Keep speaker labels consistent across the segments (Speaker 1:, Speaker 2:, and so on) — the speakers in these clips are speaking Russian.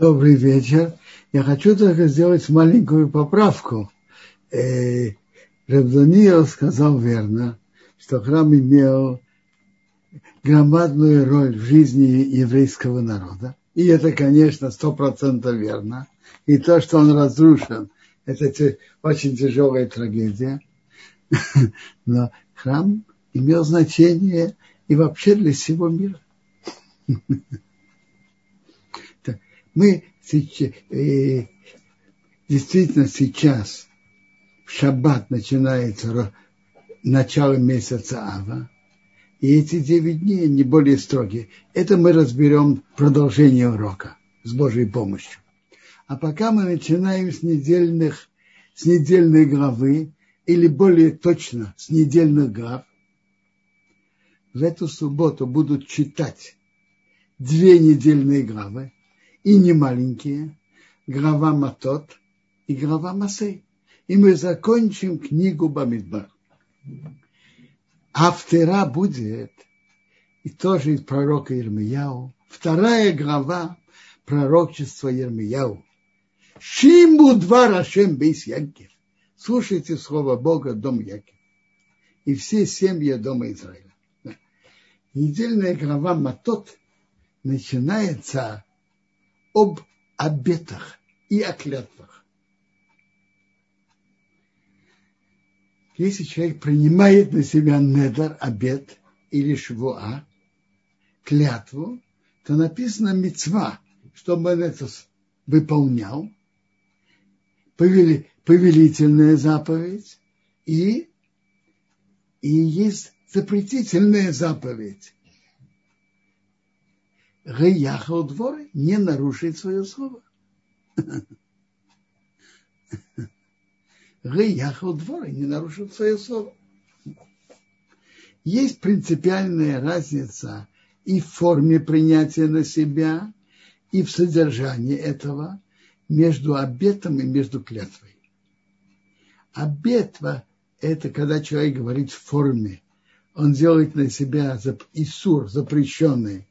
Speaker 1: Добрый вечер. Я хочу только сделать маленькую поправку. Э, Рабдониил сказал верно, что храм имел громадную роль в жизни еврейского народа. И это, конечно, сто процентов верно. И то, что он разрушен, это очень тяжелая трагедия. Но храм имел значение и вообще для всего мира. Мы э, действительно сейчас в шаббат начинается начало месяца Ава, и эти девять дней не более строгие. Это мы разберем в продолжении урока с Божьей помощью. А пока мы начинаем с недельных, с недельной главы, или более точно, с недельных глав, в эту субботу будут читать две недельные главы, и не маленькие, глава Матот и глава Масей. И мы закончим книгу Бамидбар. А втора будет, и тоже из пророка Ермияу, вторая глава пророчества Ермияу. Шимбу два Рашем бейс Янкев. Слушайте слово Бога, дом Яков. И все семьи дома Израиля. Недельная глава Матот начинается об обетах и о клятвах. Если человек принимает на себя недер, обет или швуа, клятву, то написано мецва, чтобы он это выполнял, повели, повелительная заповедь и, и есть запретительная заповедь. Гаяхал двор не нарушить свое слово. Гаяхал двор не нарушить свое слово. Есть принципиальная разница и в форме принятия на себя, и в содержании этого между обетом и между клятвой. Обетва – это когда человек говорит в форме. Он делает на себя Исур, запрещенный,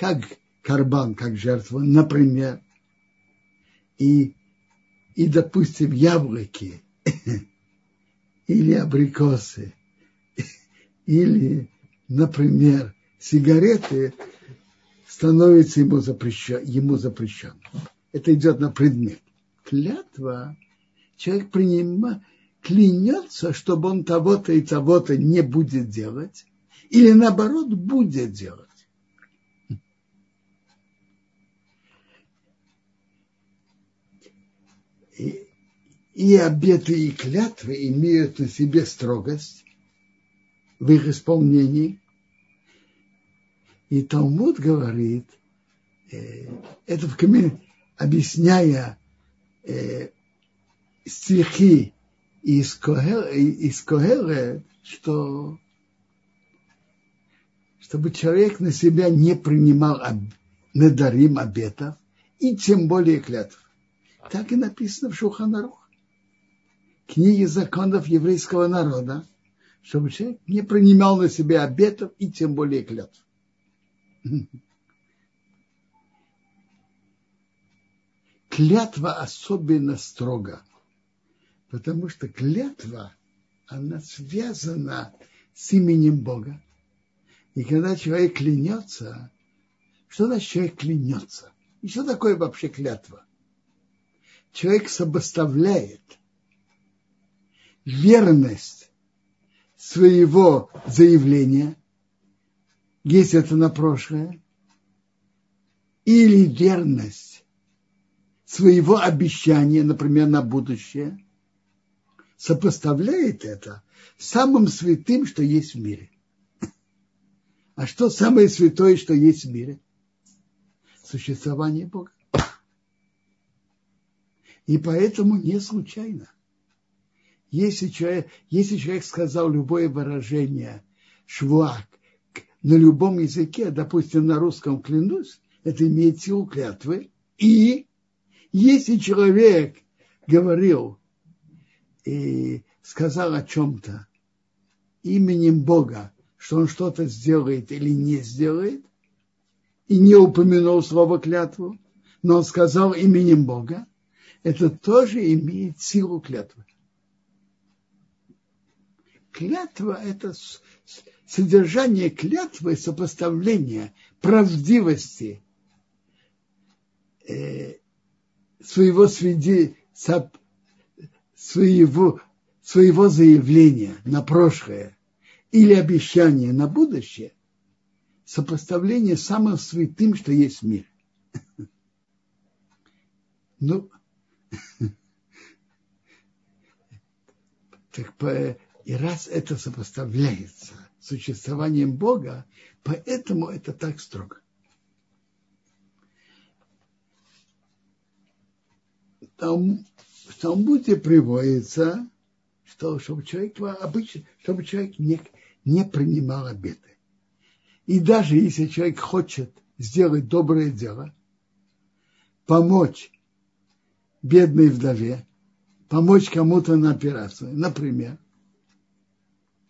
Speaker 1: как карбан, как жертва, например, и, и допустим, яблоки или абрикосы, или, например, сигареты, становится ему, запрещен, ему запрещен. Это идет на предмет. Клятва, человек принимает, клянется, чтобы он того-то и того-то не будет делать, или наоборот будет делать. И обеты и клятвы имеют на себе строгость в их исполнении. И Талмуд говорит, э, это в Каме, объясняя э, стихи из Когеле, что чтобы человек на себя не принимал надарим обетов и тем более клятв. Так и написано в Шуханарух. Книге законов еврейского народа, чтобы человек не принимал на себя обетов и тем более клятв. Клятва особенно строго, потому что клятва, она связана с именем Бога. И когда человек клянется, что значит человек клянется? И что такое вообще клятва? человек собоставляет верность своего заявления, есть это на прошлое, или верность своего обещания, например, на будущее, сопоставляет это самым святым, что есть в мире. А что самое святое, что есть в мире? Существование Бога. И поэтому не случайно. Если человек, если человек сказал любое выражение швуак на любом языке, допустим, на русском клянусь, это имеет силу клятвы. И если человек говорил и сказал о чем-то именем Бога, что он что-то сделает или не сделает, и не упомянул слово клятву, но он сказал именем Бога, это тоже имеет силу клятвы. Клятва – это содержание клятвы, сопоставление правдивости э, своего, сведи, своего, своего заявления на прошлое или обещания на будущее, сопоставление самым святым, что есть в мире. Ну, так и раз это сопоставляется с существованием Бога, поэтому это так строго. Там в Талмуде приводится, что чтобы человек обычно, чтобы человек не, не принимал обеты. И даже если человек хочет сделать доброе дело, помочь бедной вдове, помочь кому-то на операцию, например.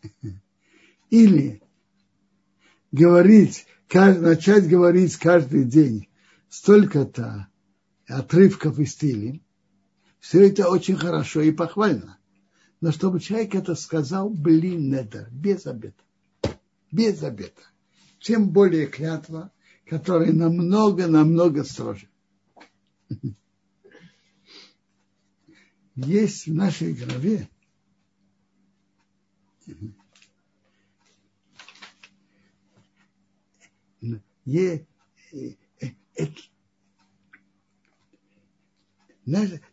Speaker 1: Или говорить, начать говорить каждый день столько-то отрывков из стилей, все это очень хорошо и похвально. Но чтобы человек это сказал, блин, это без обета. Без обета. Тем более клятва, которая намного-намного строже есть в нашей голове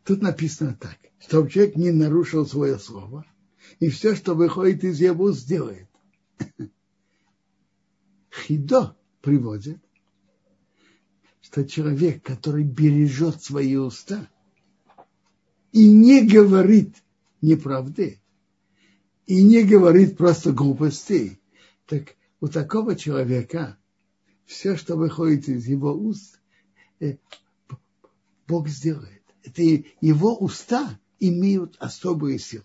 Speaker 1: тут написано так, чтобы человек не нарушил свое слово, и все, что выходит из его сделает. Хидо приводит, что человек, который бережет свои уста – и не говорит неправды, и не говорит просто глупостей, так у такого человека все, что выходит из его уст, э, Бог сделает. Это его уста имеют особую силу.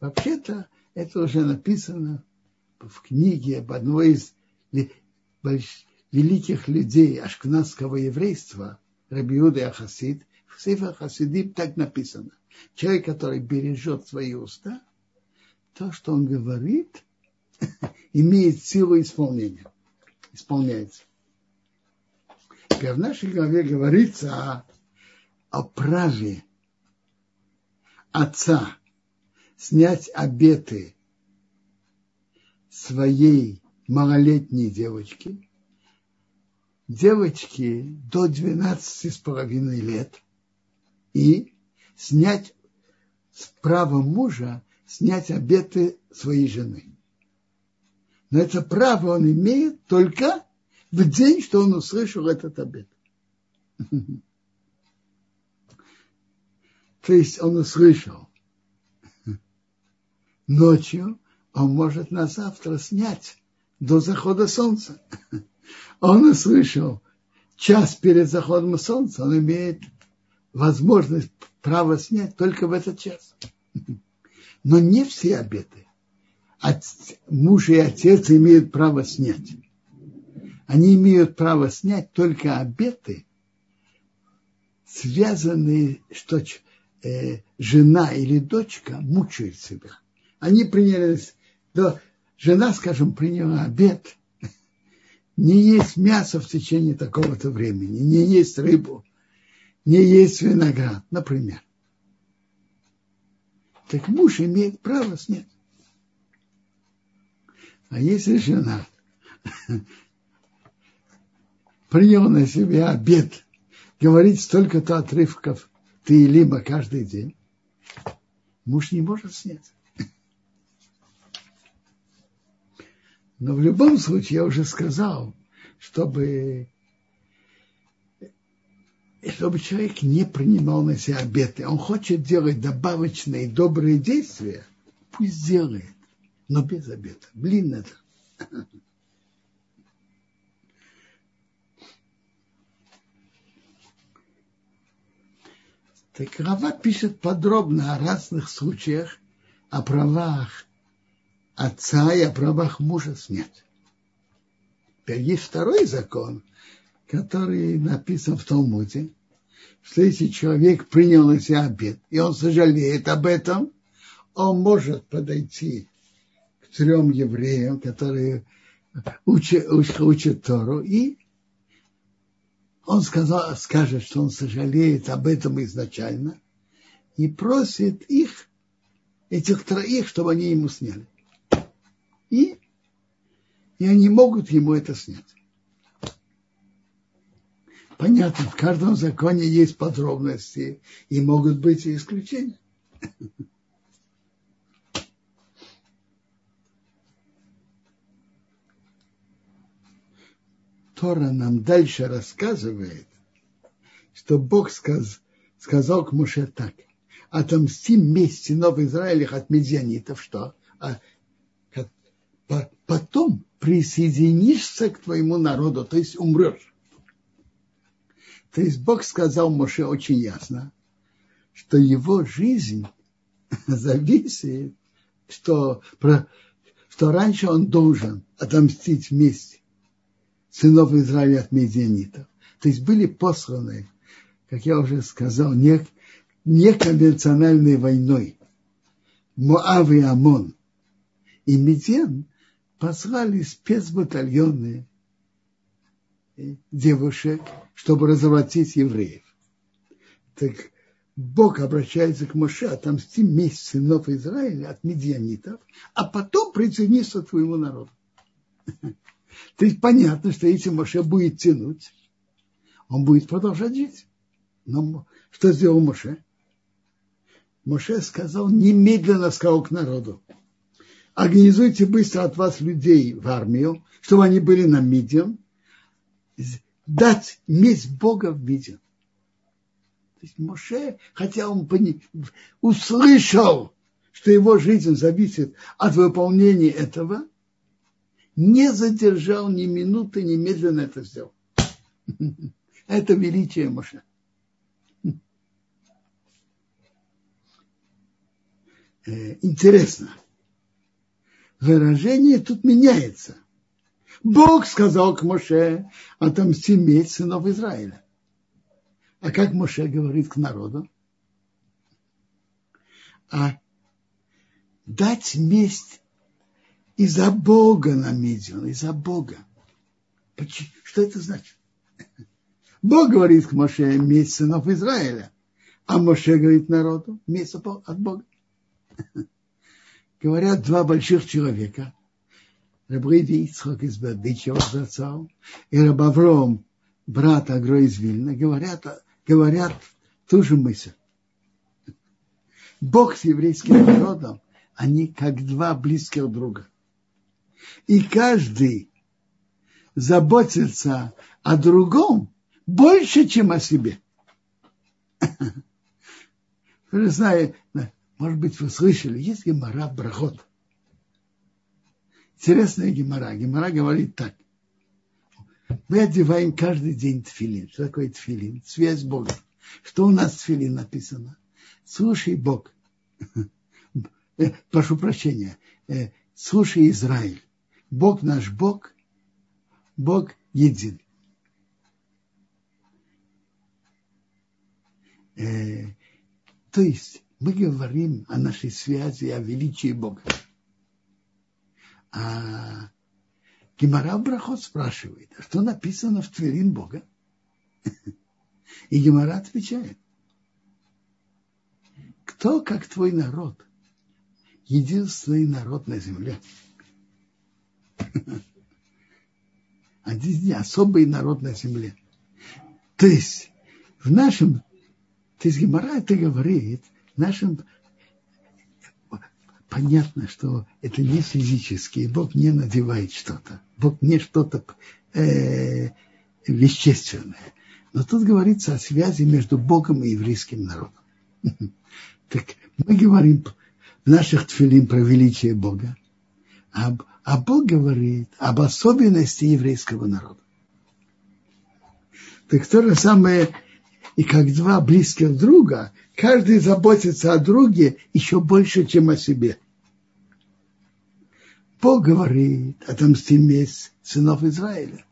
Speaker 1: Вообще-то это уже написано в книге об одной из великих людей ашкнадского еврейства, Рабиуда Ахасид, в Сифа Хасидим так написано. Человек, который бережет свои уста, то, что он говорит, имеет силу исполнения. Исполняется. Теперь в нашей главе говорится о, о праве отца снять обеты своей малолетней девочки, девочки до 12 с половиной лет – и снять с права мужа, снять обеты своей жены. Но это право он имеет только в день, что он услышал этот обет. То есть он услышал ночью, он может на завтра снять до захода солнца. Он услышал час перед заходом солнца, он имеет возможность право снять только в этот час. Но не все обеты. Муж и отец имеют право снять. Они имеют право снять только обеты, связанные, что э, жена или дочка мучают себя. Они приняли, да, жена, скажем, приняла обед, не есть мясо в течение такого-то времени, не есть рыбу, не есть виноград, например. Так муж имеет право снять. А если жена приняла на себя обед, говорить столько-то отрывков ты либо каждый день, муж не может снять. Но в любом случае, я уже сказал, чтобы чтобы человек не принимал на себя обеты. Он хочет делать добавочные добрые действия, пусть делает, но без обета. Блин, это. Так Рава пишет подробно о разных случаях, о правах отца и о правах мужа снять. Теперь есть второй закон, который написан в Талмуде, что если человек принял на себя обед, и он сожалеет об этом, он может подойти к трем евреям, которые учат, учат, Тору, и он сказал, скажет, что он сожалеет об этом изначально, и просит их, этих троих, чтобы они ему сняли. И, и они могут ему это снять. Понятно, в каждом законе есть подробности, и могут быть и исключения. Тора нам дальше рассказывает, что Бог сказ, сказал к Муше так – отомсти месть сынов Израиля от медианитов, что? А, потом присоединишься к твоему народу, то есть умрешь. То есть Бог сказал Моше очень ясно, что его жизнь зависит, что, что раньше он должен отомстить вместе сынов Израиля от медианитов. То есть были посланы, как я уже сказал, не, неконвенциональной войной. Моав и Амон. И Медиан послали спецбатальоны девушек, чтобы разворотить евреев. Так Бог обращается к Моше, отомсти месть сынов Израиля от медианитов, а потом присоединиться к твоему народу. То есть понятно, что если Моше будет тянуть, он будет продолжать жить. Но что сделал Моше? Моше сказал, немедленно сказал к народу, организуйте быстро от вас людей в армию, чтобы они были на Мидиан, дать месть Бога в Мидиан. То есть Моше, хотя он пони... услышал, что его жизнь зависит от выполнения этого, не задержал ни минуты, немедленно это сделал. Это величие Моше. Э, интересно. Выражение тут меняется. Бог сказал к Моше отомсти месть сынов Израиля. А как Моше говорит к народу? А дать месть из-за Бога на Медиан, из-за Бога. Что это значит? Бог говорит к Моше месть сынов Израиля, а Моше говорит народу месть от Бога. Говорят два больших человека, Рабриди Ицхак из Бердичева зацал, и Рабавром, брат Агро из Вильна, говорят, говорят ту же мысль. Бог с еврейским народом, они как два близких друга. И каждый заботится о другом больше, чем о себе. Вы знаете, может быть, вы слышали, есть гемора Брахот. Интересная гемора. Гемора говорит так. Мы одеваем каждый день тфилин. Что такое тфилин? Связь с Богом. Что у нас в тфилин написано? Слушай, Бог. Прошу прощения. Э, слушай, Израиль. Бог наш Бог. Бог един. Э, то есть мы говорим о нашей связи, о величии Бога. А Гемора Брахот спрашивает, а что написано в Тверин Бога? И Гемора отвечает, кто, как твой народ, единственный народ на земле? Один особый народ на земле. То есть в нашем, то есть Гемора это говорит – нашим понятно, что это не физически, Бог не надевает что-то, Бог не что-то э, вещественное. Но тут говорится о связи между Богом и еврейским народом. Так мы говорим в наших тфилин про величие Бога, а, а Бог говорит об особенности еврейского народа. Так то же самое, и как два близких друга, каждый заботится о друге еще больше, чем о себе. Бог говорит, отомсти месть сынов Израиля.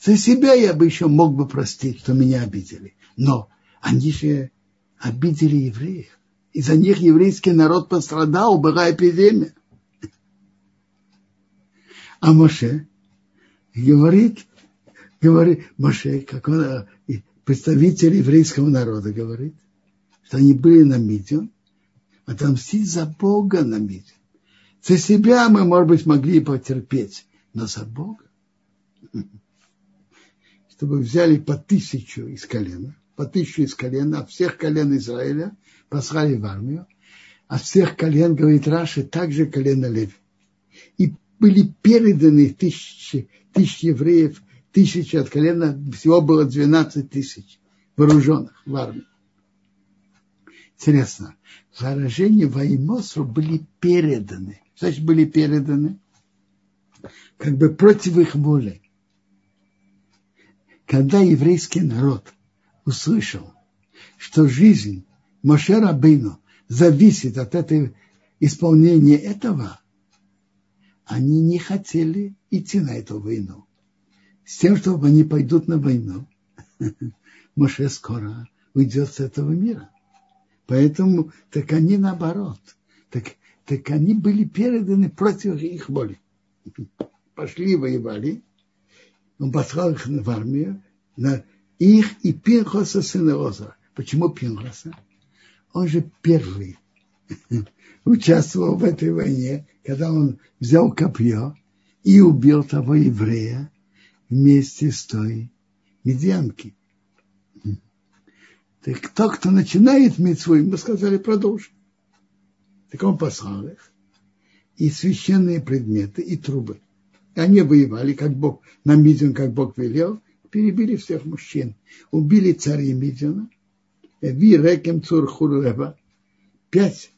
Speaker 1: За себя я бы еще мог бы простить, что меня обидели. Но Они же обидели евреев. Из-за них еврейский народ пострадал, была эпидемия. А Моше говорит, говорит, Моше, как он, представитель еврейского народа, говорит, что они были на Мидион, отомстить за Бога на Мидион. За себя мы, может быть, могли потерпеть, но за Бога. Чтобы взяли по тысячу из колена, по тысячу из колена, от всех колен Израиля послали в армию, от всех колен, говорит Раши, также колено Леви. И были переданы тысячи, тысячи евреев, тысячи от колена, всего было 12 тысяч вооруженных в армии. Интересно, заражения Ваймосу были переданы. Значит, были переданы как бы против их воли. Когда еврейский народ услышал, что жизнь Моше Рабейну зависит от этой исполнения этого, они не хотели идти на эту войну. С тем, чтобы они пойдут на войну, Моше скоро уйдет с этого мира. Поэтому так они наоборот. Так, так они были переданы против их воли. Пошли воевали. Он послал их в армию, на их и Пинхоса сына Оза. Почему Пинхоса? Он же первый участвовал в этой войне, когда он взял копье и убил того еврея вместе с той медианки. Так тот, кто начинает митцву, мы сказали, продолжим. Так он послал их. И священные предметы, и трубы. И они воевали, как Бог, на Мидиан, как Бог велел, перебили всех мужчин. Убили царей Мидиана, Ви Рекем Цур Хуруева, пять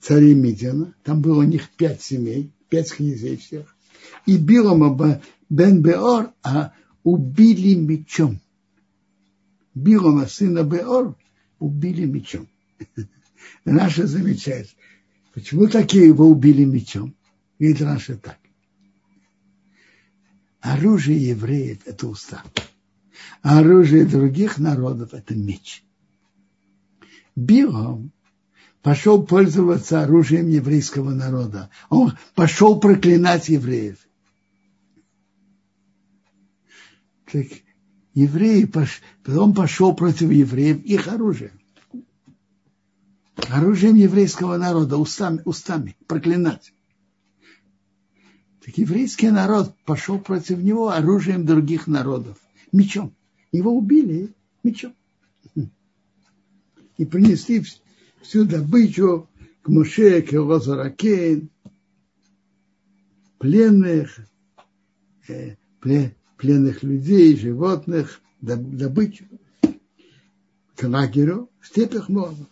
Speaker 1: царей Мидиана, там было у них пять семей, пять князей всех. И Билома Бен Беор, а убили мечом. Билома, сына Беор, убили мечом. Раши замечает, почему такие его убили мечом? Говорит Раши так. Оружие евреев – это уста. А оружие других народов – это меч. Билом пошел пользоваться оружием еврейского народа. Он пошел проклинать евреев. Так евреи, он пошел против евреев, их оружием. Оружием еврейского народа, устами, устами проклинать. Так еврейский народ пошел против него оружием других народов, мечом. Его убили мечом. И принесли всю добычу к Моше, к Лозаракен, пленных, э, пленных людей, животных, добычу к лагерю в степях Моава.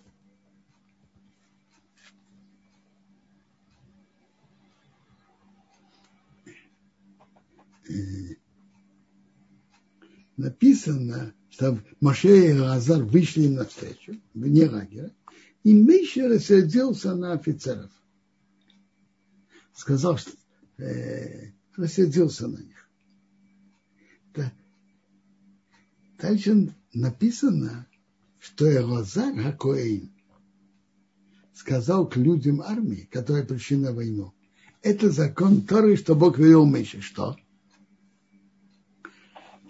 Speaker 1: Написано, что Моше и Лазар вышли им навстречу, вне лагеря, и Миша рассердился на офицеров. Сказал, что э, рассердился на них. Дальше написано, что Элазар Хакоин сказал к людям армии, которые пришли на войну, это закон Торы, что Бог велел Мише. Что?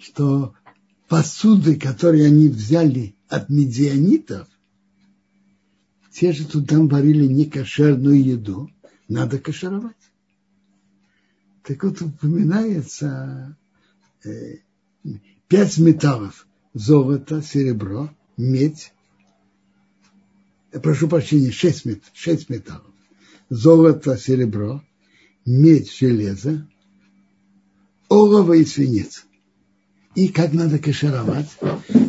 Speaker 1: Что посуды, которые они взяли от медианитов, те же тут там варили некошерную еду, надо кашировать. Так вот упоминается э, пять металлов. Золото, серебро, медь. Прошу прощения, шесть, мет, шесть металлов. Золото, серебро, медь, железо, олово и свинец. И как надо кашировать?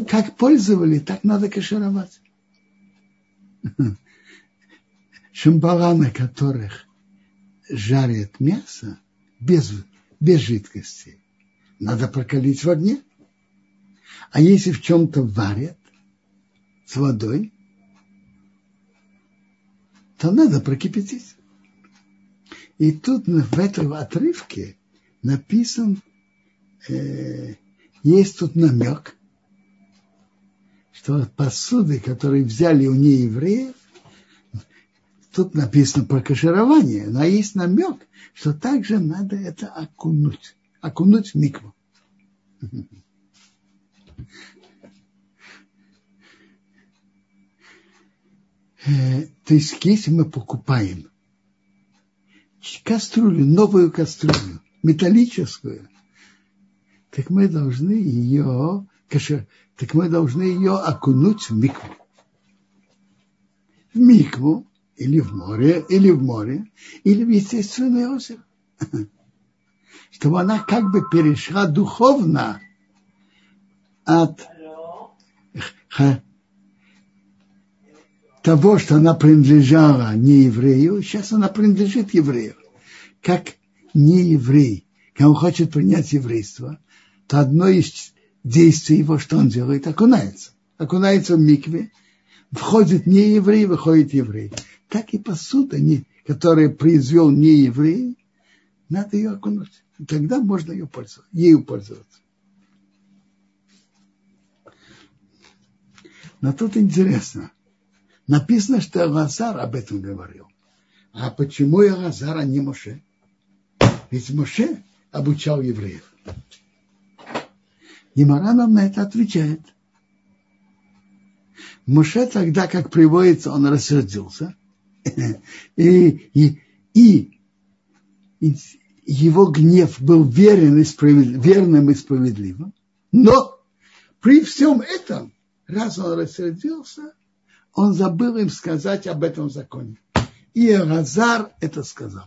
Speaker 1: Как пользовали, так надо кашировать. Шамбала, на которых жарят мясо без, без жидкости, надо прокалить в огне. А если в чем-то варят с водой, то надо прокипятить. И тут в этом отрывке написан, э, есть тут намек, что посуды, которые взяли у неевреев, тут написано про каширование, но есть намек, что также надо это окунуть, окунуть в микву. То есть, если мы покупаем кастрюлю, новую кастрюлю, металлическую, так мы должны ее, так мы должны ее окунуть в микву. В микву, или в море, или в море, или в естественное озеро. Чтобы она как бы перешла духовно от того, что она принадлежала не еврею, сейчас она принадлежит еврею. Как не еврей, он хочет принять еврейство, то одно из действий его, что он делает, окунается. Окунается в микве, входит не еврей, выходит еврей. Так и посуда, которая произвел не еврей, надо ее окунуть. Тогда можно ее пользоваться, ею пользоваться. Но тут интересно. Написано, что Элазар об этом говорил. А почему Элазар, а не Моше? Ведь Моше обучал евреев. Гимара нам на это отвечает. Моше тогда, как приводится, он рассердился. И, и, и, и его гнев был верен и верным и справедливым. Но при всем этом, раз он рассердился, он забыл им сказать об этом законе. И Разар это сказал.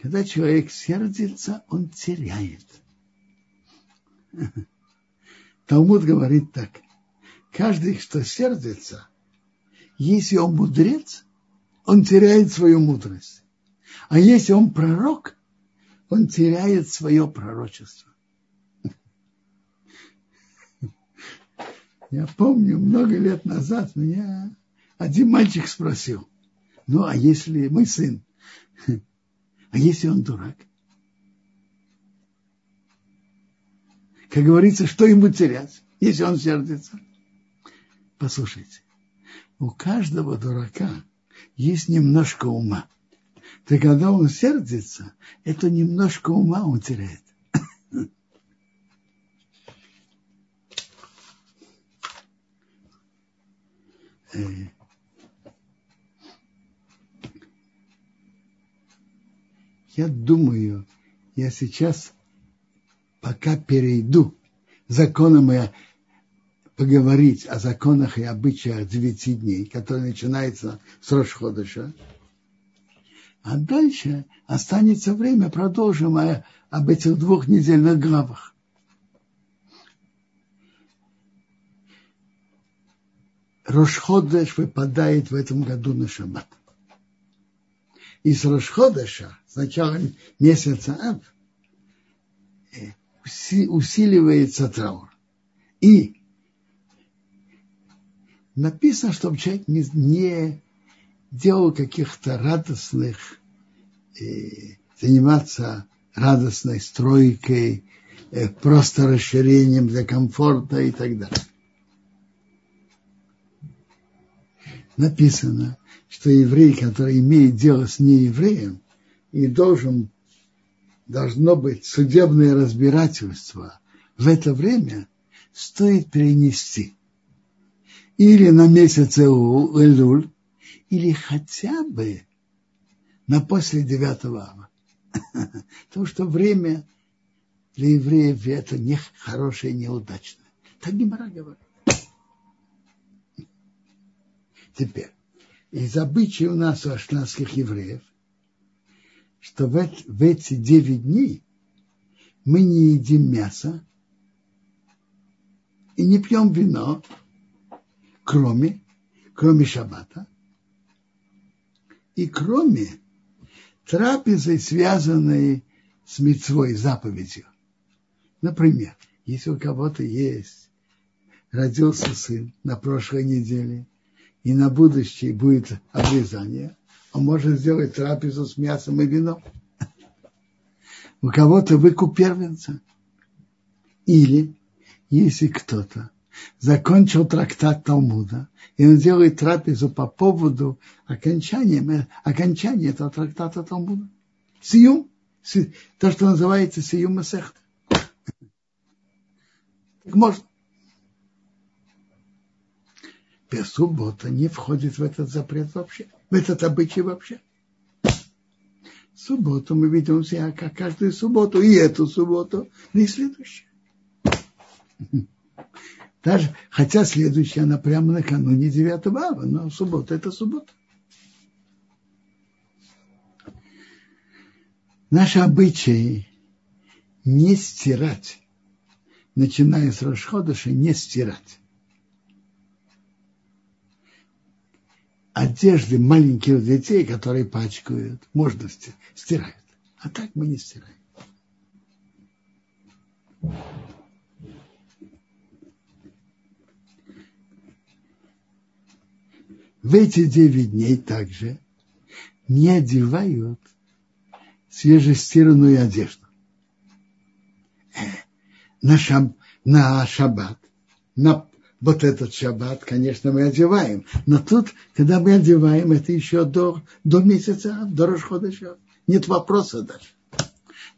Speaker 1: Когда человек сердится, он теряет. Талмуд говорит так. Каждый, кто сердится, если он мудрец, он теряет свою мудрость. А если он пророк, он теряет свое пророчество. Я помню, много лет назад меня один мальчик спросил, ну а если мой сын, а если он дурак? Как говорится, что ему терять, если он сердится? Послушайте, у каждого дурака есть немножко ума. То когда он сердится, это немножко ума он теряет. Э, я думаю, я сейчас пока перейду законом и поговорить о законах и обычаях девяти дней, которые начинаются с Рошходыша, а дальше останется время, продолжим об этих двух недельных главах. Рошходеш выпадает в этом году на шаббат. И с Рошходеша, с начала месяца Ав, усиливается траур. И написано, чтобы человек не, не делал каких-то радостных, э, заниматься радостной стройкой, э, просто расширением для комфорта и так далее. написано, что еврей, который имеет дело с неевреем, и должен, должно быть судебное разбирательство в это время, стоит перенести или на месяц Элуль, или хотя бы на после 9 ава. Потому что время для евреев это не хорошее, неудачное. Так Гимара говорит. Теперь, из обычаи у нас у ашнадских евреев, что в, в эти девять дней мы не едим мясо и не пьем вино, кроме, кроме шаббата, и кроме трапезы, связанной с мецвой, заповедью. Например, если у кого-то есть, родился сын на прошлой неделе, и на будущее будет обрезание, он может сделать трапезу с мясом и вином. У кого-то выкуп первенца. Или если кто-то закончил трактат Талмуда, и он делает трапезу по поводу окончания, окончания этого трактата Талмуда. Сиюм, то, что называется сиюм Масехта. Так можно. Без суббота не входит в этот запрет вообще, в этот обычай вообще. Субботу мы ведем себя как каждую субботу, и эту субботу, и следующую. Даже, хотя следующая, она прямо накануне 9 ава, но суббота – это суббота. Наш обычай не стирать, начиная с Рошходыша, не стирать. Одежды маленьких детей, которые пачкают, можно стирать. А так мы не стираем. В эти девять дней также не одевают свежестиранную одежду. Э, на, шаб, на шаббат, на вот этот шаббат, конечно, мы одеваем. Но тут, когда мы одеваем, это еще до, до месяца, до Рошходыша. Нет вопроса даже.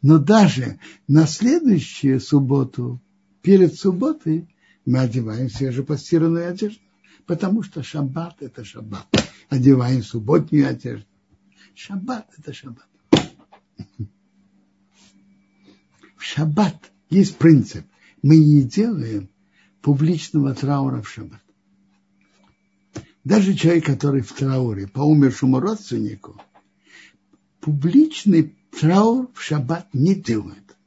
Speaker 1: Но даже на следующую субботу, перед субботой, мы одеваем свежепостиранную одежду. Потому что шаббат – это шаббат. Одеваем субботнюю одежду. Шаббат – это шаббат. В шаббат есть принцип. Мы не делаем публичного траура в шаббат. Даже человек, который в трауре по умершему родственнику, публичный траур в шаббат не делает.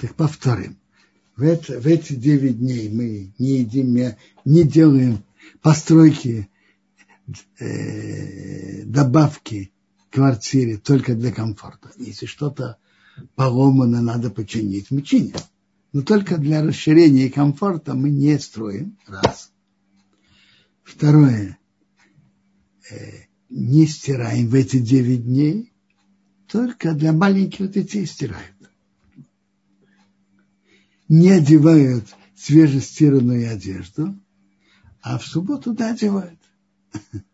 Speaker 1: Так повторим. В, это, в эти девять дней мы не едим, не делаем постройки, э, добавки квартире только для комфорта. Если что-то поломано, надо починить, мы чиним. Но только для расширения и комфорта мы не строим. Раз. Второе. Э, не стираем в эти девять дней. Только для маленьких детей стирают. Не одевают свежестиранную одежду, а в субботу да одевают.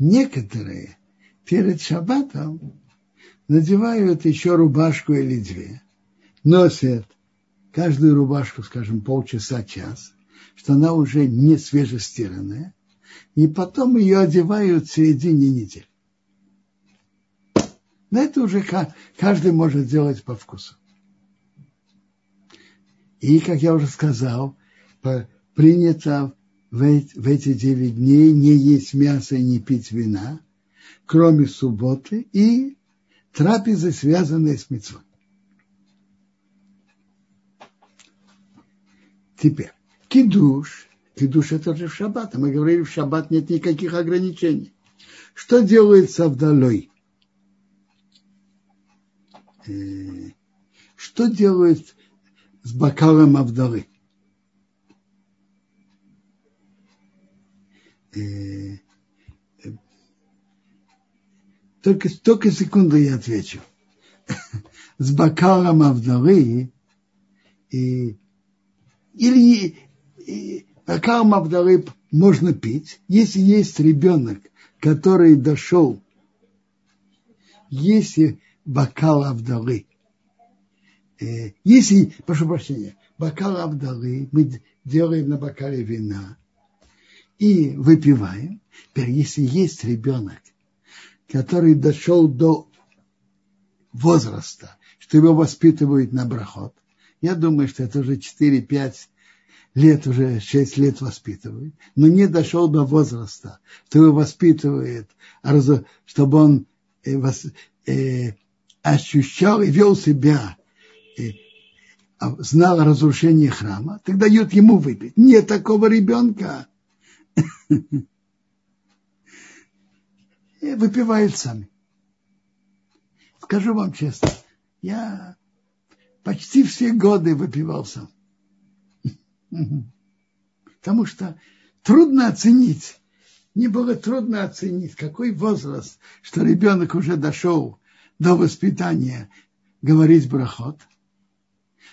Speaker 1: Некоторые перед шаббатом надевают еще рубашку или две, носят каждую рубашку, скажем, полчаса-час, что она уже не свежестиранная, и потом ее одевают в середине недели. Но это уже каждый может делать по вкусу. И, как я уже сказал, принято в эти девять дней не есть мясо и не пить вина, кроме субботы и трапезы, связанные с митцвой. Теперь, кидуш. Кидуш это же в шаббат. Мы говорили, в шаббат нет никаких ограничений. Что делается вдалой? Э, что делают с бокалом Авдалы? Только, только секунду я отвечу. С бокалом Авдалы и, или и, бокалом Авдалы можно пить, если есть ребенок, который дошел, если бокал Авдалы, э, если, прошу прощения, бокал Авдалы мы делаем на бокале вина, и выпиваем. Теперь, если есть ребенок, который дошел до возраста, что его воспитывают на брахот, я думаю, что это уже 4-5 лет, уже 6 лет воспитывают, но не дошел до возраста, что его воспитывает, чтобы он э, э, ощущал и вел себя, э, знал о разрушении храма, так дают ему выпить. Нет такого ребенка, и выпивают сами. Скажу вам честно, я почти все годы выпивал сам. Потому что трудно оценить не было трудно оценить, какой возраст, что ребенок уже дошел до воспитания говорить брахот,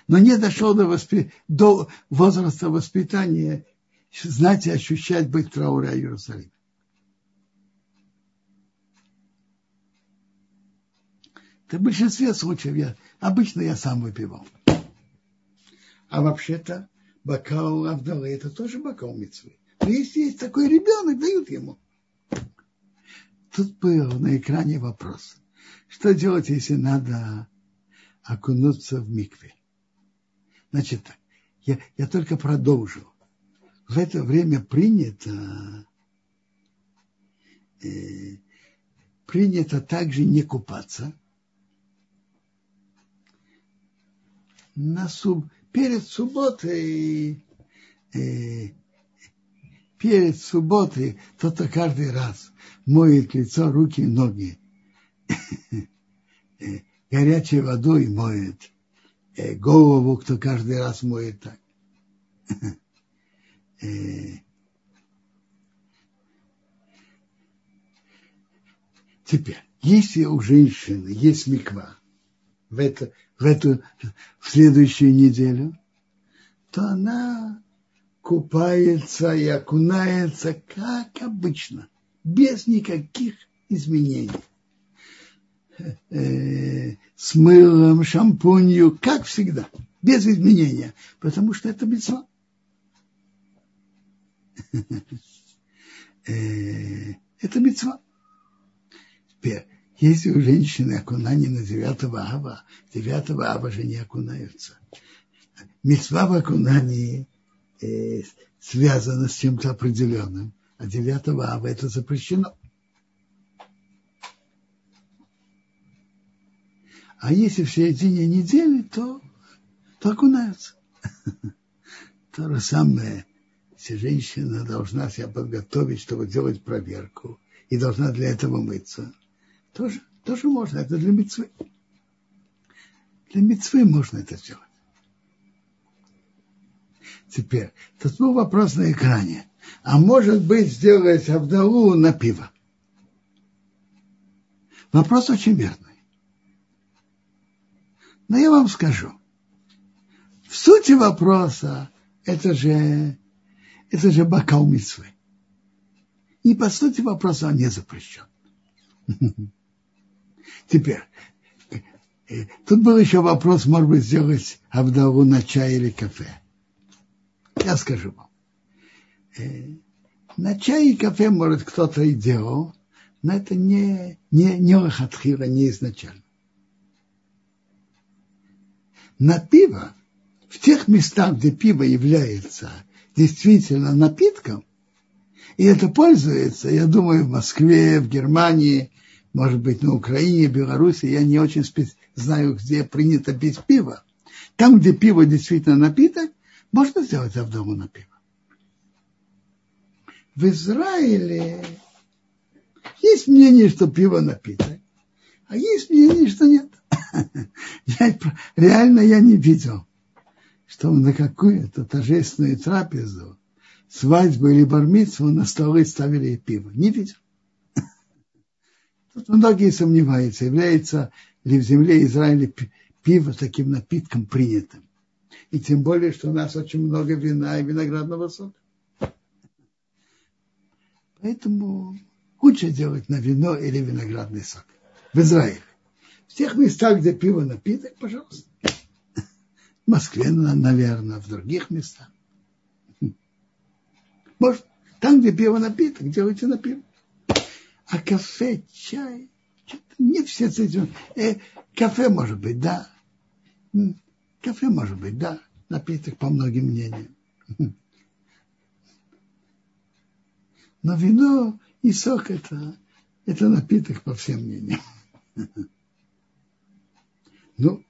Speaker 1: но не дошел до, воспи... до возраста воспитания знать и ощущать быть трауре о Иерусалиме. Это в большинстве случаев я, обычно я сам выпивал. А вообще-то бокал Авдалы это тоже бокал мецвы. Но если есть такой ребенок, дают ему. Тут был на экране вопрос. Что делать, если надо окунуться в микве? Значит так, я, я только продолжу. В это время принято э, принято также не купаться – на суб... перед субботой, э, перед субботой кто-то каждый раз моет лицо, руки ноги э, горячей водой моет голову, кто каждый раз моет так. Э, теперь, если у женщины есть миква, в, это, в эту в следующую неделю, то она купается и окунается, как обычно, без никаких изменений. Э, с мылом, шампунью, как всегда, без изменения, потому что это бецва. Э, это мецва. Теперь, если у женщины окунание на 9 ава, 9 ава же не окунаются. Мецва в окунании э, связана с чем-то определенным, а 9 ава это запрещено. А если в середине недели, то, то окунаются. То же самое, женщина должна себя подготовить, чтобы делать проверку, и должна для этого мыться – тоже, тоже можно, это для мецвы. Для мецвы можно это сделать. Теперь, тут был вопрос на экране. А может быть сделать Авдалу на пиво? Вопрос очень верный. Но я вам скажу. В сути вопроса это же, это же бокал митцвы. И по сути вопроса он не запрещен. Теперь, э, тут был еще вопрос, может быть, сделать Авдалу на чай или кафе. Я скажу вам. Э, на чай и кафе, может, кто-то и делал, но это не, не, не лохатхила, не изначально. На пиво, в тех местах, где пиво является действительно напитком, и это пользуется, я думаю, в Москве, в Германии, может быть, на Украине, Беларуси, я не очень знаю, где принято пить пиво. Там, где пиво действительно напиток, можно сделать авдому на пиво. В Израиле есть мнение, что пиво напиток, а есть мнение, что нет. Реально я не видел, что на какую-то торжественную трапезу, свадьбу или бармицу на столы ставили пиво. Не видел. Тут многие сомневаются, является ли в земле Израиля пиво таким напитком принятым. И тем более, что у нас очень много вина и виноградного сока. Поэтому лучше делать на вино или виноградный сок. В Израиле. В тех местах, где пиво напиток, пожалуйста. Москве, наверное, в других местах. Может, там, где пиво напиток, делайте на пиво. А кафе, чай, не все с этим. Э, кафе может быть, да. Кафе может быть, да. Напиток по многим мнениям. Но вино и сок это, это напиток по всем мнениям. Ну,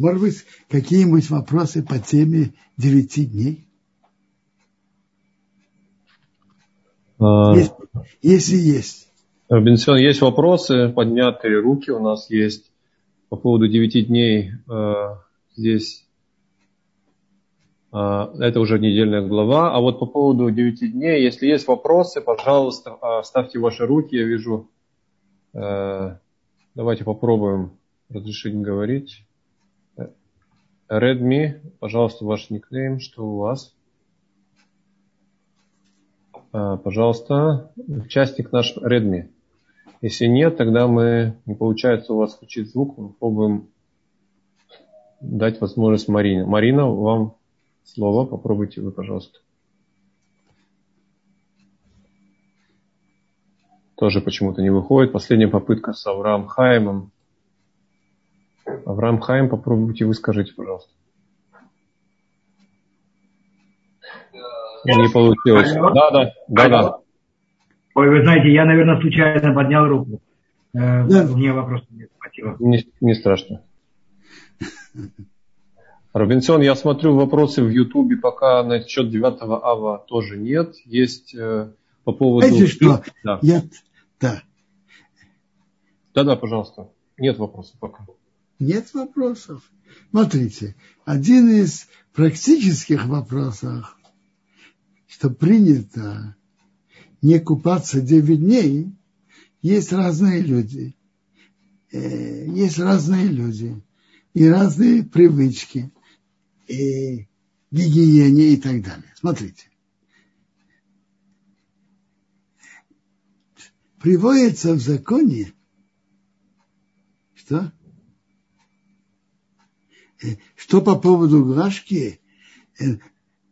Speaker 1: может быть, какие-нибудь вопросы по теме девяти дней? А... Если, если есть.
Speaker 2: Бенсион, есть вопросы, поднятые руки у нас есть по поводу девяти дней. Э, здесь А, это уже недельная глава. А вот по поводу 9 дней, если есть вопросы, пожалуйста, а, ставьте ваши руки. Я вижу. Давайте попробуем разрешить говорить. Redmi, пожалуйста, ваш никнейм, что у вас? А, пожалуйста, участник наш Redmi. Если нет, тогда мы, не получается у вас включить звук, мы пробуем дать возможность Марине. Марина, вам слово, попробуйте вы, пожалуйста. Тоже почему-то не выходит. Последняя попытка с Авраам Хаймом. Авраам Хайм, попробуйте вы скажите, пожалуйста. Не получилось. Да, да, да, да.
Speaker 3: Ой, вы знаете, я, наверное, случайно поднял руку. Э, да. У меня вопросов нет. Спасибо.
Speaker 2: Не, не страшно. Робинсон, я смотрю вопросы в Ютубе, пока насчет 9 ава тоже нет. Есть э, по поводу...
Speaker 1: Знаете что? Да. Я... Да.
Speaker 2: Да-да, пожалуйста. Нет вопросов пока.
Speaker 1: Нет вопросов. Смотрите, один из практических вопросов, что принято не купаться 9 дней, есть разные люди. Э, есть разные люди и разные привычки и гигиене и так далее. Смотрите. Приводится в законе, что? Что по поводу глажки, э,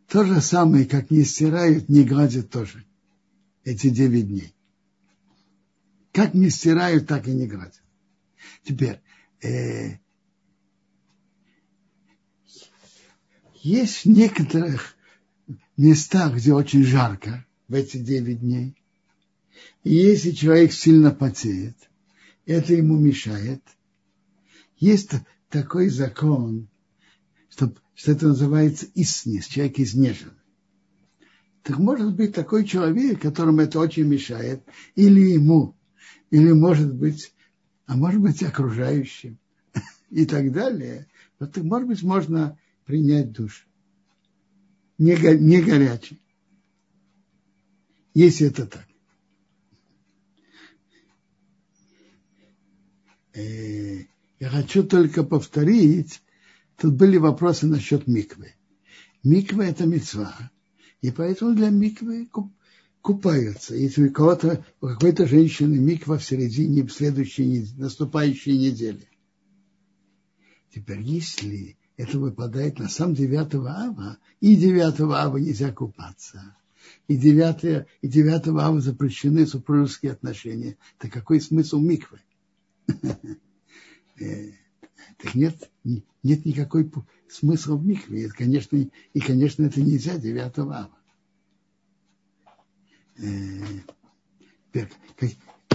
Speaker 1: то же самое, как не стирают, не гладят тоже. Эти девять дней. Как не стирают, так и не гладят. Теперь, э, Есть в некоторых местах, где очень жарко в эти 9 дней. И если человек сильно потеет, это ему мешает. Есть такой закон, что, что это называется иснис, человек изнежен. Так может быть такой человек, которому это очень мешает, или ему, или может быть, а может быть окружающим и так далее. Вот, может быть, можно принять душ. Не, не горячий. Если это так. Э, я хочу только повторить, тут были вопросы насчет миквы. Миква – это мецва, и поэтому для миквы купаются. Если у кого-то, у какой-то женщины миква в середине следующей, наступающей неделе. Теперь, если это выпадает на сам 9 ава, и 9 ава нельзя купаться. И 9, и 9 ава запрещены супружеские отношения. Так какой смысл миквы? Э, так нет, нет никакой смысла в микве. Это, конечно, и, конечно, это нельзя 9 ава. Э,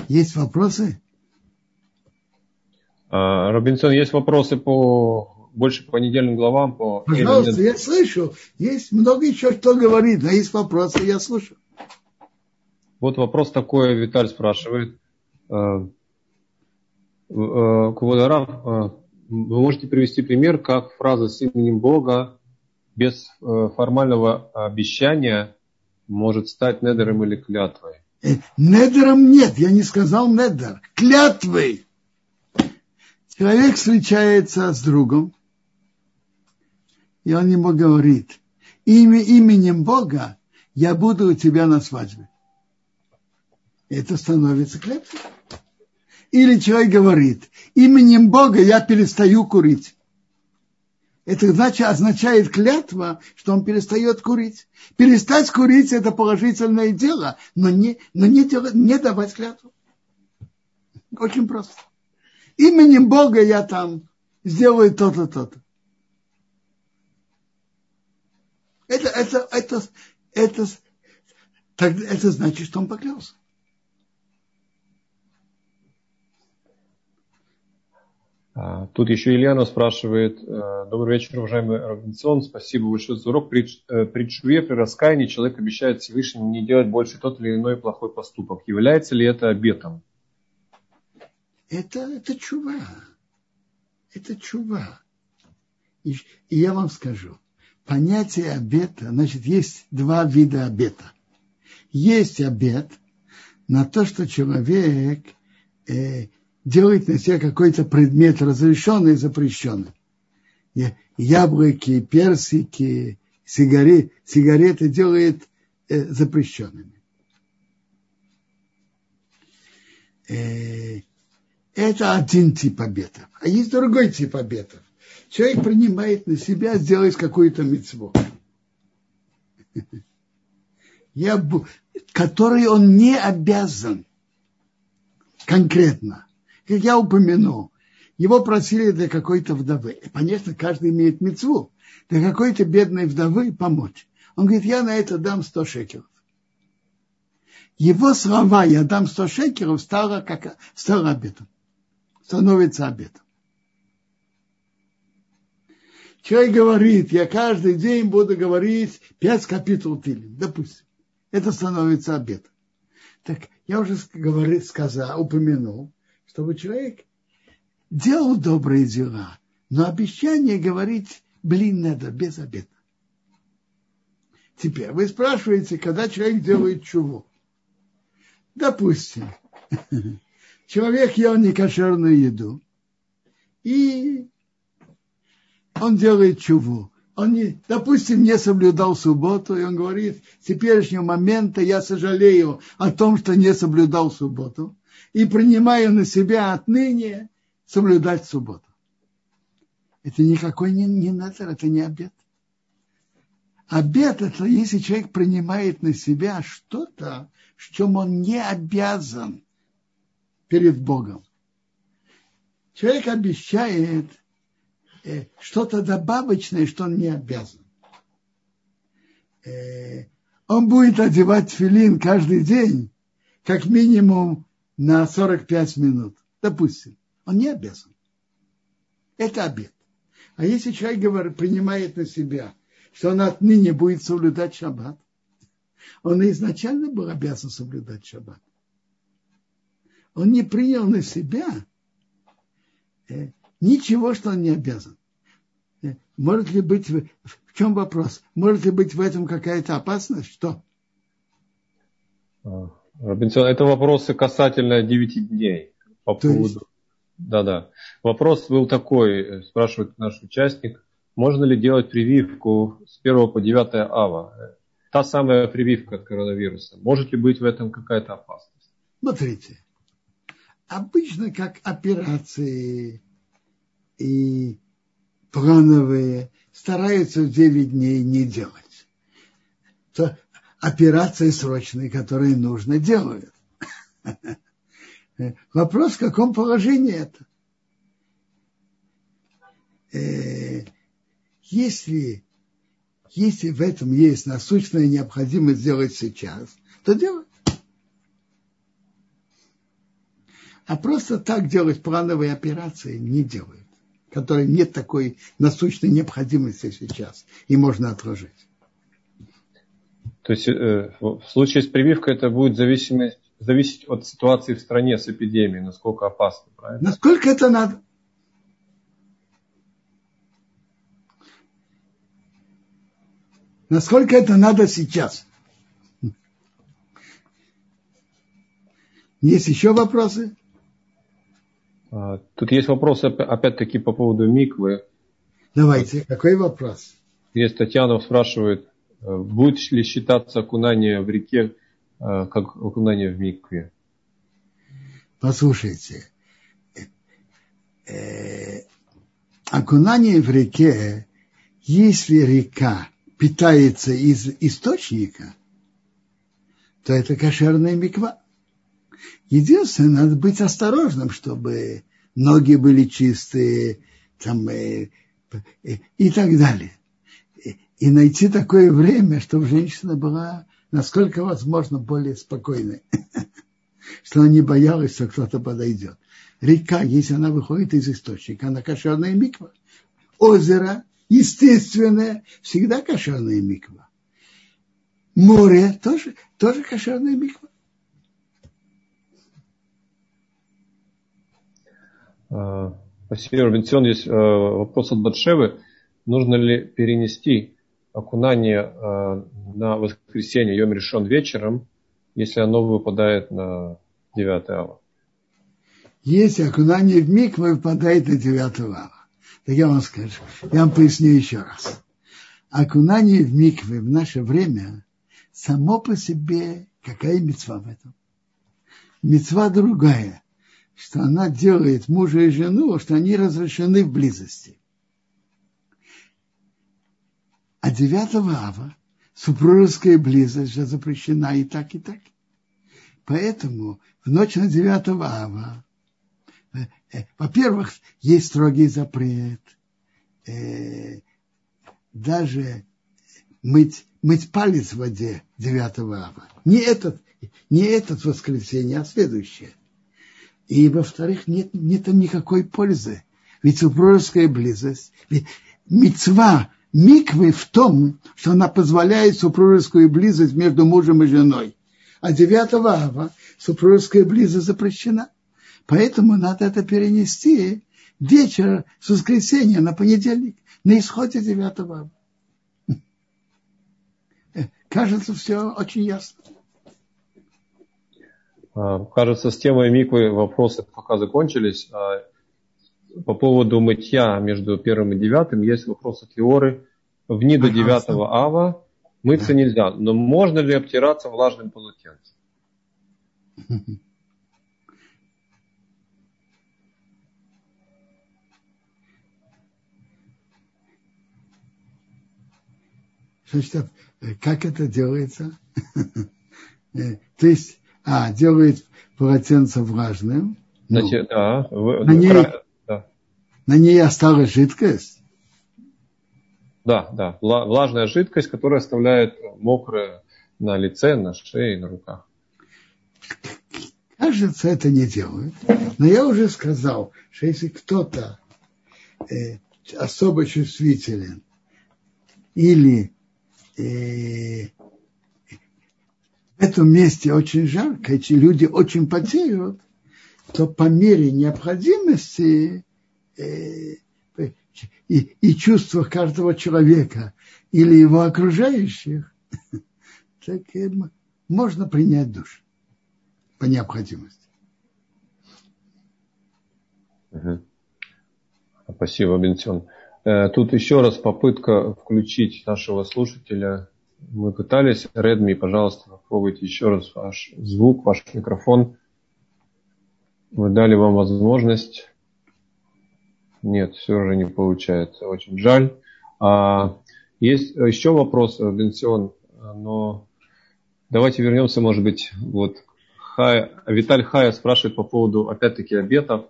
Speaker 1: есть вопросы?
Speaker 2: А, Робинсон, есть вопросы по больше по недельным главам. По...
Speaker 1: Пожалуйста, я слышу. Есть много еще кто говорит, но есть вопросы, я слушаю.
Speaker 2: Вот вопрос такой, Виталь спрашивает. Э, э, Квадарав, э, вы можете привести пример, как фраза с именем Бога без формального обещания может стать недером или клятвой?
Speaker 1: Недером нет, я не сказал недер. Клятвой. Человек встречается с другом, и он ему говорит, имя, именем Бога я буду у тебя на свадьбе. Это становится клятвой. Или человек говорит, именем Бога я перестаю курить. Это значит, означает клятва, что он перестает курить. Перестать курить – это положительное дело, но не, но не, делать, не давать клятву. Очень просто. Именем Бога я там сделаю то-то, то-то. Это, это, это, это, так, это значит, что он поклялся.
Speaker 2: Тут еще Ильяна спрашивает. «Э, Добрый вечер, уважаемый Робинсон. Спасибо большое за урок. При, э, при при раскаянии человек обещает Всевышнему не делать больше тот или иной плохой поступок. Является ли это обетом?
Speaker 1: Это, это чува. Это чува. И, и я вам скажу, понятие обета, значит, есть два вида обета. Есть обет на то, что человек э, делает на себя какой-то предмет разрешенный и запрещенный. Яблоки, персики, сигареты, сигареты делает э, запрещенными. Э, это один тип обетов. А есть другой тип обетов. Человек принимает на себя сделать какую-то мецву. Который он не обязан конкретно. Как я упомянул, его просили для какой-то вдовы. И, конечно, каждый имеет мецву. Для какой-то бедной вдовы помочь. Он говорит, я на это дам 100 шекелов. Его слова «я дам 100 шекелов» стало, как, стало обетом. Становится обетом. Человек говорит, я каждый день буду говорить пять капитул Тилим, допустим. Это становится обетом. Так я уже говорил, сказал, упомянул, чтобы человек делал добрые дела, но обещание говорить, блин, надо без обета. Теперь вы спрашиваете, когда человек делает чуву. Допустим, человек ел некошерную еду, и он делает чуву. Он, не, допустим, не соблюдал субботу, и он говорит, с теперешнего момента я сожалею о том, что не соблюдал субботу, и принимаю на себя отныне соблюдать субботу. Это никакой не, не назар, это не обед. Обед – это если человек принимает на себя что-то, в чем он не обязан перед Богом. Человек обещает э, что-то добавочное, что он не обязан. Э, он будет одевать филин каждый день, как минимум на 45 минут, допустим. Он не обязан. Это обед. А если человек говорит, принимает на себя, что он отныне будет соблюдать шаббат, он изначально был обязан соблюдать шаббат. Он не принял на себя э, ничего, что он не обязан. Э, может ли быть, в чем вопрос? Может ли быть в этом какая-то опасность? Что?
Speaker 2: Робинсон, это вопросы касательно 9 дней. По поводу... Есть, да-да. Вопрос был такой, э, спрашивает наш участник, можно ли делать прививку с 1 по 9 ава? Та самая прививка от коронавируса. Может ли быть в этом какая-то опасность?
Speaker 1: Смотрите, обычно как операции и плановые стараются в 9 дней не делать. То операции срочные, которые нужно, делают. Вопрос, в каком положении это? Э, если, если в этом есть насущная необходимость сделать сейчас, то делать. А просто так делать плановые операции не делают, которые нет такой насущной необходимости сейчас, и можно отложить.
Speaker 2: То есть э, в случае с прививкой это будет зависимость зависеть от ситуации в стране с эпидемией, насколько опасно, правильно?
Speaker 1: Насколько это надо? Насколько это надо сейчас? Есть еще вопросы?
Speaker 2: А, тут есть вопросы, опять-таки, по поводу миквы.
Speaker 1: Давайте, какой вопрос?
Speaker 2: Есть Татьяна спрашивает, будет ли считаться окунание в реке Э, как окунание в микве?
Speaker 1: Послушайте, э, окунание в реке, если река питается из источника, то это кошерная миква. Единственное, надо быть осторожным, чтобы ноги были чистые там, и, и так далее. И, найти такое время, чтобы женщина была насколько возможно более спокойной, что она не боялась, что кто-то подойдет. Река, если она выходит из источника, она кошерная миква. Озеро, естественное, всегда кошерная миква. Море тоже, тоже кошерная миква.
Speaker 2: А, спасибо, Робинсон. Есть а, вопрос от Батшевы. Нужно ли перенести окунание э, на воскресенье, Йом решен вечером, если оно выпадает на 9 ава?
Speaker 1: Если окунание в миг выпадает на 9 ава. Так я вам скажу, я вам поясню еще раз. Окунание в миквы в наше время само по себе, какая мецва в этом? Мецва другая, что она делает мужа и жену, что они разрешены в близости. А 9 ава супружеская близость же запрещена и так, и так. Поэтому в ночь на 9 ава, э, э, во-первых, есть строгий запрет э, даже мыть, мыть палец в воде 9 ава. Не этот, не этот воскресенье, а следующее. И, во-вторых, нет, нет там никакой пользы. Ведь супружеская близость, ведь мецва миквы в том, что она позволяет супружескую близость между мужем и женой. А 9 ава супружеская близость запрещена. Поэтому надо это перенести вечер с воскресенья на понедельник, на исходе 9 ава. Кажется, все очень ясно.
Speaker 2: А, кажется, с темой миквы вопросы пока закончились. По поводу мытья между первым и девятым есть вопрос от Леоры. В дни до девятого ава мыться нельзя, но можно ли обтираться влажным полотенцем?
Speaker 1: Значит, как это делается? То есть, а, делает полотенце влажным.
Speaker 2: Значит, ну, да,
Speaker 1: на, ней. На ней осталась жидкость.
Speaker 2: Да, да, влажная жидкость, которая оставляет мокрое на лице, на шее, на руках.
Speaker 1: Кажется, это не делают. Но я уже сказал, что если кто-то э, особо чувствителен или э, в этом месте очень жарко, эти люди очень потеют, то по мере необходимости и, и чувствах каждого человека или его окружающих, так можно принять душ по необходимости.
Speaker 2: Спасибо, Бенсион. Э, тут еще раз попытка включить нашего слушателя. Мы пытались. Редми, пожалуйста, попробуйте еще раз ваш звук, ваш микрофон. Мы дали вам возможность. Нет, все же не получается. Очень жаль. А, есть еще вопрос, Бенсион, но давайте вернемся, может быть, вот Хай, Виталь Хая спрашивает по поводу, опять-таки, обетов.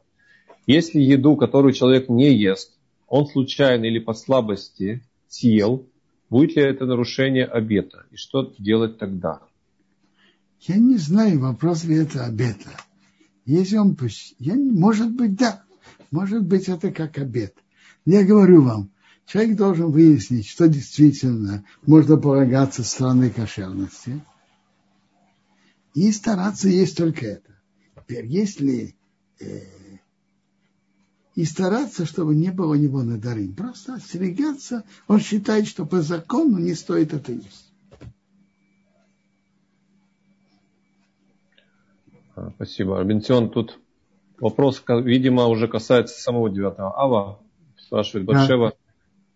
Speaker 2: Если еду, которую человек не ест, он случайно или по слабости съел, будет ли это нарушение обета? И что делать тогда?
Speaker 1: Я не знаю, вопрос ли это обета. Если он, я, может быть, да. Может быть, это как обед. Я говорю вам, человек должен выяснить, что действительно можно полагаться страны кошерности. И стараться есть только это. Теперь, если э, и стараться, чтобы не было у него надарим. Просто остерегаться. Он считает, что по закону не стоит это есть.
Speaker 2: Спасибо. Арбентион, тут Вопрос, видимо, уже касается самого 9 ава. Спрашивает Батшева. Да.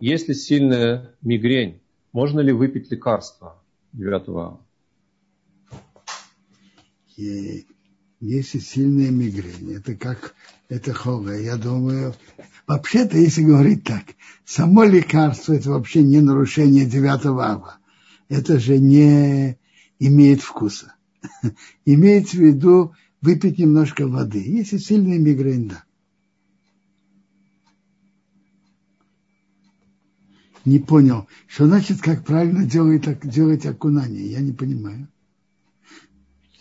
Speaker 2: Если сильная мигрень, можно ли выпить лекарство 9 ава?
Speaker 1: Если сильная мигрень, это как это хога. Я думаю, вообще-то, если говорить так, само лекарство это вообще не нарушение 9 ава. Это же не имеет вкуса. Имеется в виду выпить немножко воды. Если сильный мигрень, да. Не понял, что значит, как правильно делать, делать окунание. Я не понимаю.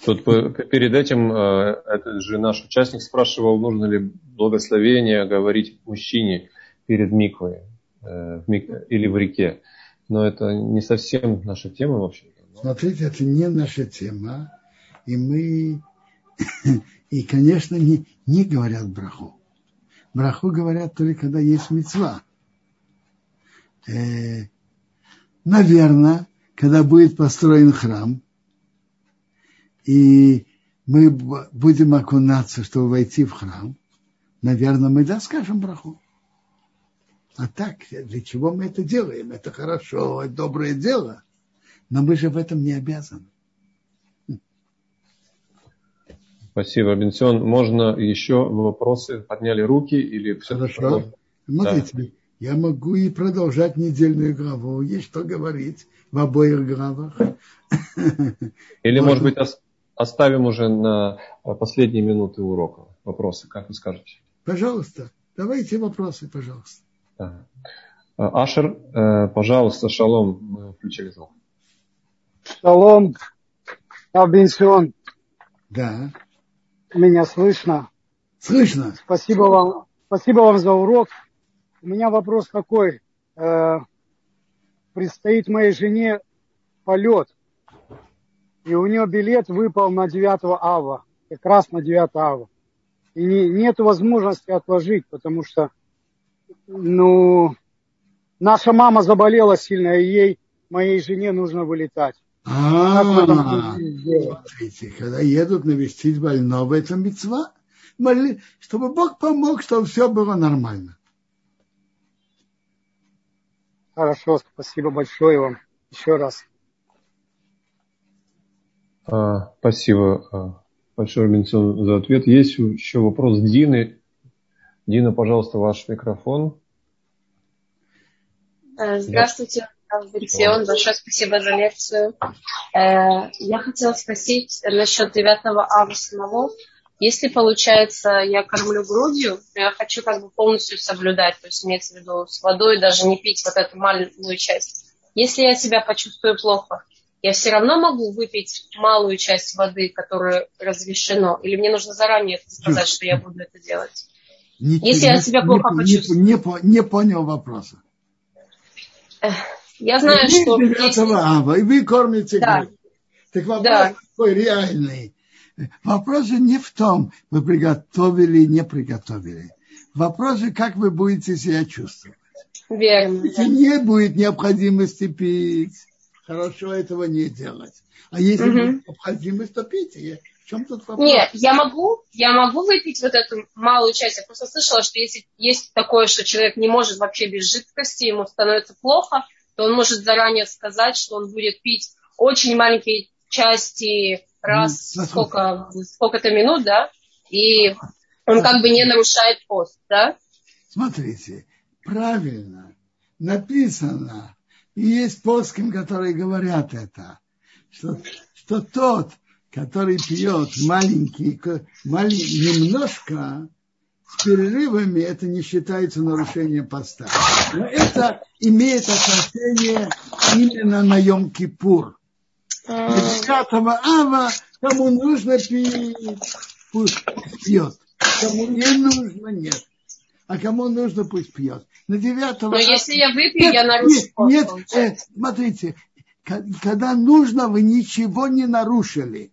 Speaker 2: Тут перед этим э, этот же наш участник спрашивал, нужно ли благословение говорить мужчине перед миквой э, или в реке. Но это не совсем наша тема вообще.
Speaker 1: Смотрите, это не наша тема. И мы И, конечно, не, не говорят браху. Браху говорят только когда есть мецва. Э, наверное, когда будет построен храм, и мы будем окунаться, чтобы войти в храм, наверное, мы да скажем браху. А так, для чего мы это делаем? Это хорошо, это доброе дело, но мы же в этом не обязаны.
Speaker 2: Спасибо, Бенсион. Можно еще вопросы? Подняли руки или все?
Speaker 1: Хорошо. Смотрите, да. я могу и продолжать недельную главу. Есть что говорить в обоих главах.
Speaker 2: Или, может быть, оставим уже на последние минуты урока вопросы, как вы скажете?
Speaker 1: Пожалуйста, давайте вопросы, пожалуйста.
Speaker 2: Да. Ашер, э, пожалуйста, шалом, мы включили звук.
Speaker 4: Шалом, Абинсион.
Speaker 1: Да.
Speaker 4: Меня слышно?
Speaker 1: Слышно.
Speaker 4: Спасибо вам, спасибо вам за урок. У меня вопрос такой. Э, предстоит моей жене полет. И у нее билет выпал на 9 ава. Как раз на 9 ава. И не, нет возможности отложить, потому что, ну, наша мама заболела сильно, и ей, моей жене, нужно вылетать.
Speaker 1: А, смотрите, когда едут навестить больного, это мецва, чтобы Бог помог, чтобы все было нормально.
Speaker 4: Хорошо, спасибо большое вам еще раз.
Speaker 2: А, спасибо а, большое, Бенсон, за ответ. Есть еще вопрос Дины. Дина, пожалуйста, ваш микрофон.
Speaker 5: Э, здравствуйте. Бенсион, большое спасибо за лекцию. Э, я хотела спросить насчет 9 ава самого. Если, получается, я кормлю грудью, то я хочу как бы полностью соблюдать, то есть имеется в виду с водой даже не пить вот эту маленькую часть. Если я себя почувствую плохо, я все равно могу выпить малую часть воды, которая разрешено, или мне нужно заранее сказать, что я буду это делать? Не, Если не, я себя плохо
Speaker 1: не,
Speaker 5: почувствую.
Speaker 1: Не, не, не понял вопроса.
Speaker 5: Я знаю, вы что...
Speaker 1: Если... Ава, и вы кормите да. Так вопрос да. такой реальный. Вопрос же не в том, вы приготовили или не приготовили. Вопрос же, как вы будете себя чувствовать.
Speaker 5: Верно.
Speaker 1: Если да. не будет необходимости пить, хорошо этого не делать. А если угу. будет необходимость, то пейте. В чем тут вопрос?
Speaker 5: Нет, я могу, я могу выпить вот эту малую часть. Я просто слышала, что если есть такое, что человек не может вообще без жидкости, ему становится плохо, то он может заранее сказать, что он будет пить очень маленькие части раз сколько, сколько-то минут, да, и он как бы не нарушает пост, да?
Speaker 1: Смотрите, правильно написано, и есть плоским, которые говорят это, что, что тот, который пьет маленький, маленький немножко, с перерывами это не считается нарушением поста. Но это имеет отношение именно на Йом-Кипур. 9 ава, кому нужно пить, пусть пьет. Кому не нужно, нет. А кому нужно, пусть пьет. На 9
Speaker 5: Но если я выпью, нет, я нарушу
Speaker 1: Нет, нет э, смотрите, когда нужно, вы ничего не нарушили.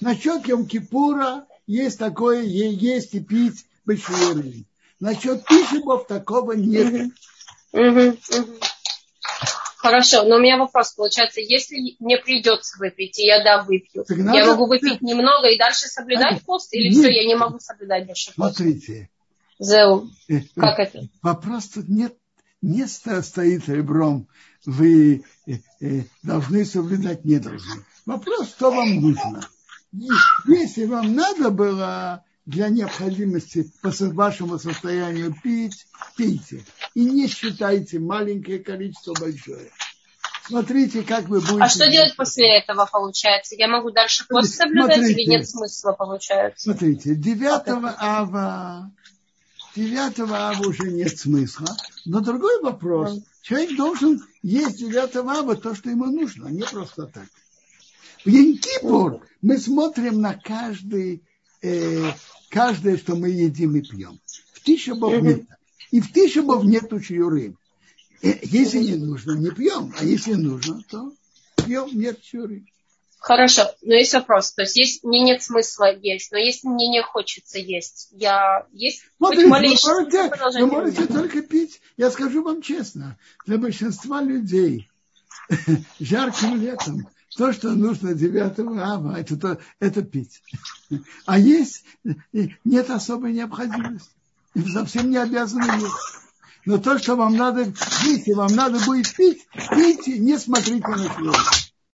Speaker 1: Насчет Йом-Кипура есть такое, есть и пить бешвурим. Насчет пишемов такого нет.
Speaker 5: Хорошо, но у меня вопрос получается, если мне придется выпить, и я да выпью, так я могу выпить немного и дальше соблюдать пост, или нет. все, я не могу соблюдать больше
Speaker 1: пост? Смотрите.
Speaker 5: Зеу, э, как это?
Speaker 1: Вопрос тут нет, не стоит ребром, вы э, э, должны соблюдать, не должны. Вопрос, что вам нужно. Если вам надо было для необходимости по вашему состоянию пить, пейте. И не считайте маленькое количество большое. Смотрите, как вы будете...
Speaker 5: А что делать после этого, получается? Я могу дальше пост соблюдать смотрите, или нет смысла, получается?
Speaker 1: Смотрите, 9 ава, 9 ава уже нет смысла. Но другой вопрос. Человек должен есть 9 ава то, что ему нужно, а не просто так. В Янкипур мы смотрим на каждый э, каждое, что мы едим и пьем. В Тишебов нет. И в Тишебов нету чуры. Э, если не нужно, не пьем. А если нужно, то пьем, нет чуры.
Speaker 5: Хорошо, но есть вопрос. То есть, есть мне нет смысла есть, но если мне не хочется есть, я есть
Speaker 1: Смотрите, малейший вы можете, вы можете только пить. Я скажу вам честно, для большинства людей жарким летом то, что нужно 9 ава, это, то, это пить. А есть, нет особой необходимости. Совсем не обязаны есть. Но то, что вам надо пить, и вам надо будет пить, пейте, не смотрите на свет.